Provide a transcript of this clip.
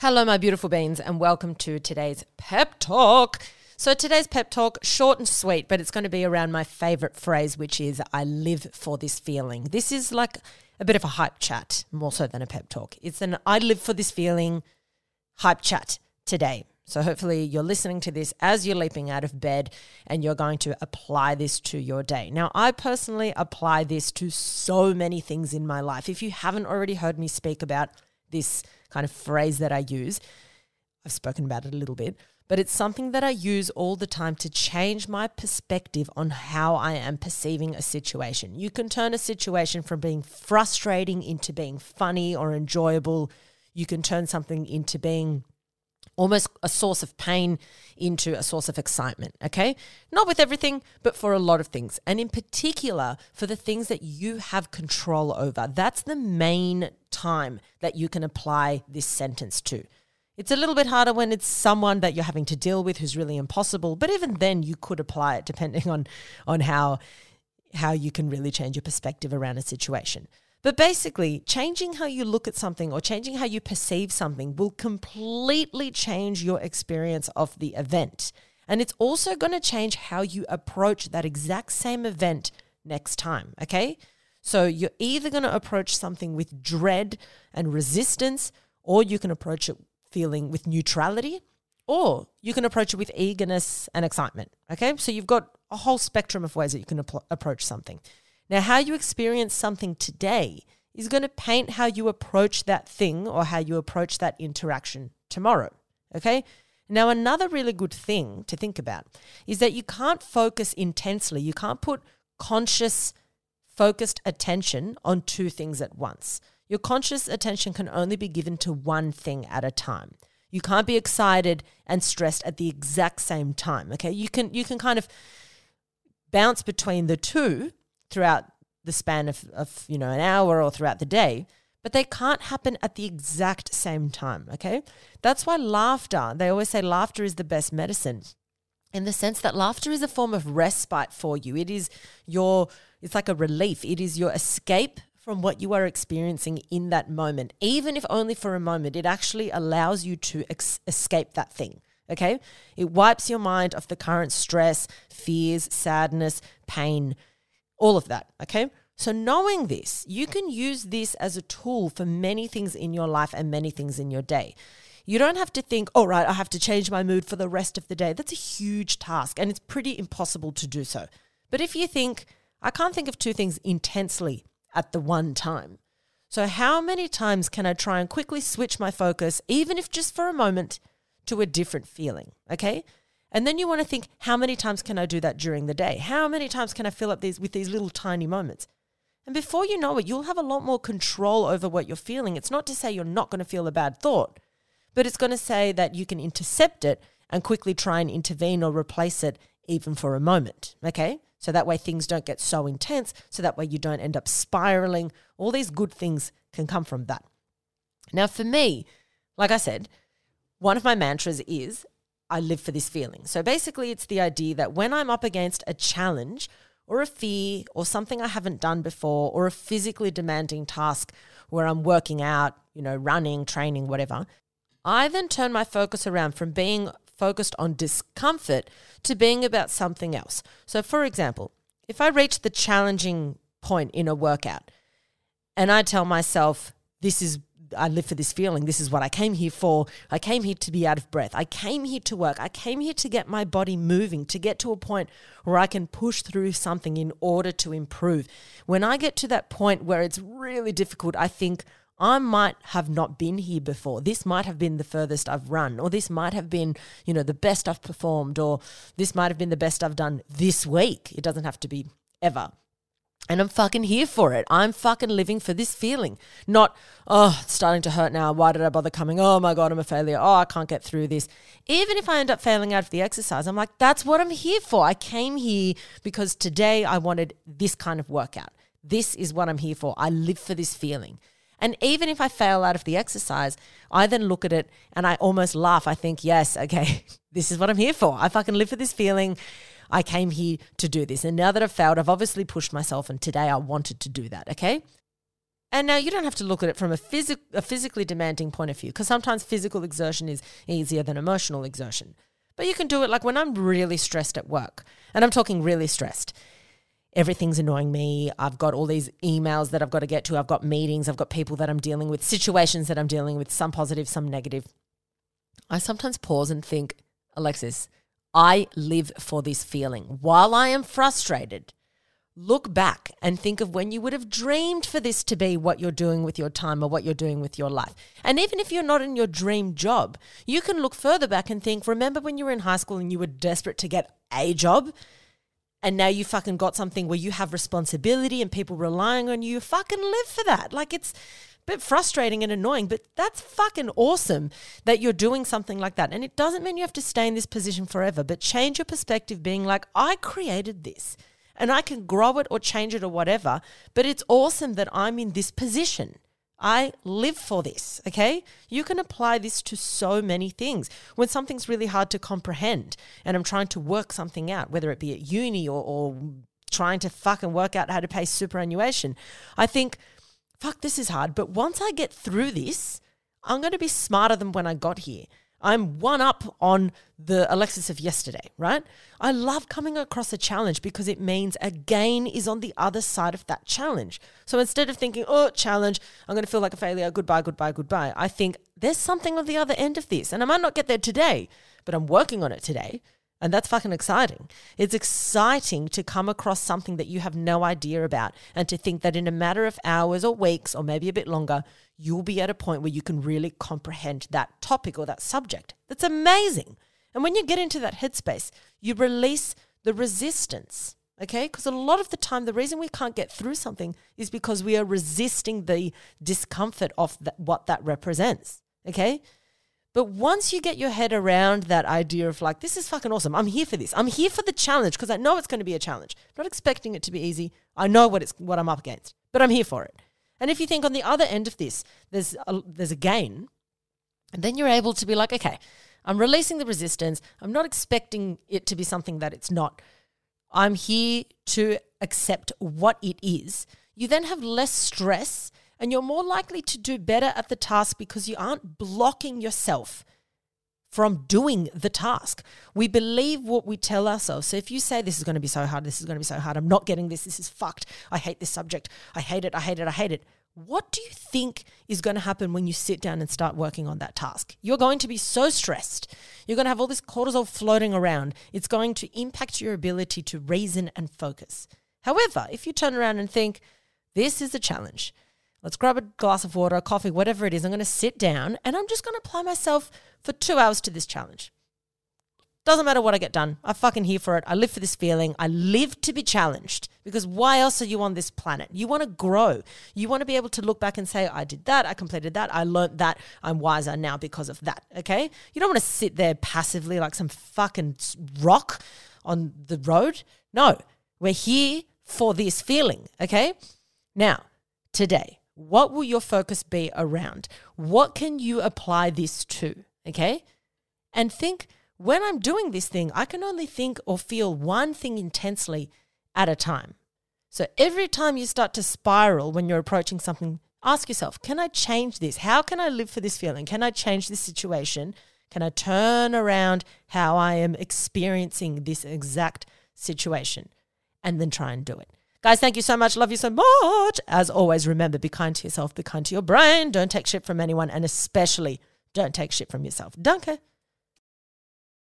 Hello, my beautiful beans, and welcome to today's pep talk. So, today's pep talk, short and sweet, but it's going to be around my favorite phrase, which is I live for this feeling. This is like a bit of a hype chat, more so than a pep talk. It's an I live for this feeling hype chat today. So, hopefully, you're listening to this as you're leaping out of bed and you're going to apply this to your day. Now, I personally apply this to so many things in my life. If you haven't already heard me speak about this kind of phrase that I use. I've spoken about it a little bit, but it's something that I use all the time to change my perspective on how I am perceiving a situation. You can turn a situation from being frustrating into being funny or enjoyable. You can turn something into being almost a source of pain into a source of excitement, okay? Not with everything, but for a lot of things. And in particular, for the things that you have control over. That's the main time that you can apply this sentence to. It's a little bit harder when it's someone that you're having to deal with who's really impossible, but even then you could apply it depending on on how how you can really change your perspective around a situation. But basically, changing how you look at something or changing how you perceive something will completely change your experience of the event. And it's also going to change how you approach that exact same event next time. Okay. So you're either going to approach something with dread and resistance, or you can approach it feeling with neutrality, or you can approach it with eagerness and excitement. Okay. So you've got a whole spectrum of ways that you can ap- approach something. Now, how you experience something today is going to paint how you approach that thing or how you approach that interaction tomorrow. Okay? Now, another really good thing to think about is that you can't focus intensely. You can't put conscious, focused attention on two things at once. Your conscious attention can only be given to one thing at a time. You can't be excited and stressed at the exact same time. Okay? You can you can kind of bounce between the two throughout the span of, of you know an hour or throughout the day but they can't happen at the exact same time okay? That's why laughter they always say laughter is the best medicine in the sense that laughter is a form of respite for you. It is your it's like a relief. It is your escape from what you are experiencing in that moment even if only for a moment. It actually allows you to ex- escape that thing okay? It wipes your mind of the current stress fears sadness pain all of that. Okay. So, knowing this, you can use this as a tool for many things in your life and many things in your day. You don't have to think, all right, I have to change my mood for the rest of the day. That's a huge task and it's pretty impossible to do so. But if you think, I can't think of two things intensely at the one time. So, how many times can I try and quickly switch my focus, even if just for a moment, to a different feeling? Okay. And then you want to think, how many times can I do that during the day? How many times can I fill up these with these little tiny moments? And before you know it, you'll have a lot more control over what you're feeling. It's not to say you're not going to feel a bad thought, but it's going to say that you can intercept it and quickly try and intervene or replace it even for a moment. Okay? So that way things don't get so intense. So that way you don't end up spiraling. All these good things can come from that. Now, for me, like I said, one of my mantras is I live for this feeling. So basically, it's the idea that when I'm up against a challenge or a fear or something I haven't done before or a physically demanding task where I'm working out, you know, running, training, whatever, I then turn my focus around from being focused on discomfort to being about something else. So, for example, if I reach the challenging point in a workout and I tell myself, this is I live for this feeling. This is what I came here for. I came here to be out of breath. I came here to work. I came here to get my body moving, to get to a point where I can push through something in order to improve. When I get to that point where it's really difficult, I think I might have not been here before. This might have been the furthest I've run, or this might have been, you know, the best I've performed, or this might have been the best I've done this week. It doesn't have to be ever. And I'm fucking here for it. I'm fucking living for this feeling. Not, oh, it's starting to hurt now. Why did I bother coming? Oh my God, I'm a failure. Oh, I can't get through this. Even if I end up failing out of the exercise, I'm like, that's what I'm here for. I came here because today I wanted this kind of workout. This is what I'm here for. I live for this feeling. And even if I fail out of the exercise, I then look at it and I almost laugh. I think, yes, okay, this is what I'm here for. I fucking live for this feeling. I came here to do this. And now that I've failed, I've obviously pushed myself, and today I wanted to do that. Okay. And now you don't have to look at it from a, phys- a physically demanding point of view because sometimes physical exertion is easier than emotional exertion. But you can do it like when I'm really stressed at work, and I'm talking really stressed. Everything's annoying me. I've got all these emails that I've got to get to. I've got meetings. I've got people that I'm dealing with, situations that I'm dealing with, some positive, some negative. I sometimes pause and think, Alexis, I live for this feeling. While I am frustrated, look back and think of when you would have dreamed for this to be what you're doing with your time or what you're doing with your life. And even if you're not in your dream job, you can look further back and think, remember when you were in high school and you were desperate to get a job? And now you fucking got something where you have responsibility and people relying on you. Fucking live for that. Like it's a bit frustrating and annoying, but that's fucking awesome that you're doing something like that. And it doesn't mean you have to stay in this position forever, but change your perspective, being like, I created this and I can grow it or change it or whatever. But it's awesome that I'm in this position. I live for this, okay? You can apply this to so many things. When something's really hard to comprehend and I'm trying to work something out, whether it be at uni or, or trying to fucking work out how to pay superannuation, I think, fuck, this is hard. But once I get through this, I'm going to be smarter than when I got here. I'm one up on the Alexis of yesterday, right? I love coming across a challenge because it means a gain is on the other side of that challenge. So instead of thinking, oh, challenge, I'm going to feel like a failure, goodbye, goodbye, goodbye, I think there's something on the other end of this. And I might not get there today, but I'm working on it today. And that's fucking exciting. It's exciting to come across something that you have no idea about and to think that in a matter of hours or weeks or maybe a bit longer, you'll be at a point where you can really comprehend that topic or that subject. That's amazing. And when you get into that headspace, you release the resistance, okay? Because a lot of the time, the reason we can't get through something is because we are resisting the discomfort of what that represents, okay? But once you get your head around that idea of like, this is fucking awesome. I'm here for this. I'm here for the challenge because I know it's going to be a challenge. I'm not expecting it to be easy. I know what it's what I'm up against, but I'm here for it. And if you think on the other end of this, there's a, there's a gain, and then you're able to be like, okay, I'm releasing the resistance. I'm not expecting it to be something that it's not. I'm here to accept what it is. You then have less stress and you're more likely to do better at the task because you aren't blocking yourself from doing the task. We believe what we tell ourselves. So if you say this is going to be so hard, this is going to be so hard, I'm not getting this, this is fucked, I hate this subject, I hate it, I hate it, I hate it. What do you think is going to happen when you sit down and start working on that task? You're going to be so stressed. You're going to have all this cortisol floating around. It's going to impact your ability to reason and focus. However, if you turn around and think, this is a challenge, Let's grab a glass of water, coffee, whatever it is. I'm going to sit down and I'm just going to apply myself for two hours to this challenge. Doesn't matter what I get done. I'm fucking here for it. I live for this feeling. I live to be challenged because why else are you on this planet? You want to grow. You want to be able to look back and say, I did that. I completed that. I learned that. I'm wiser now because of that. Okay. You don't want to sit there passively like some fucking rock on the road. No, we're here for this feeling. Okay. Now, today, what will your focus be around? What can you apply this to? Okay. And think when I'm doing this thing, I can only think or feel one thing intensely at a time. So every time you start to spiral when you're approaching something, ask yourself, can I change this? How can I live for this feeling? Can I change this situation? Can I turn around how I am experiencing this exact situation? And then try and do it. Guys, thank you so much. Love you so much. As always, remember be kind to yourself, be kind to your brain. Don't take shit from anyone, and especially don't take shit from yourself. Danke.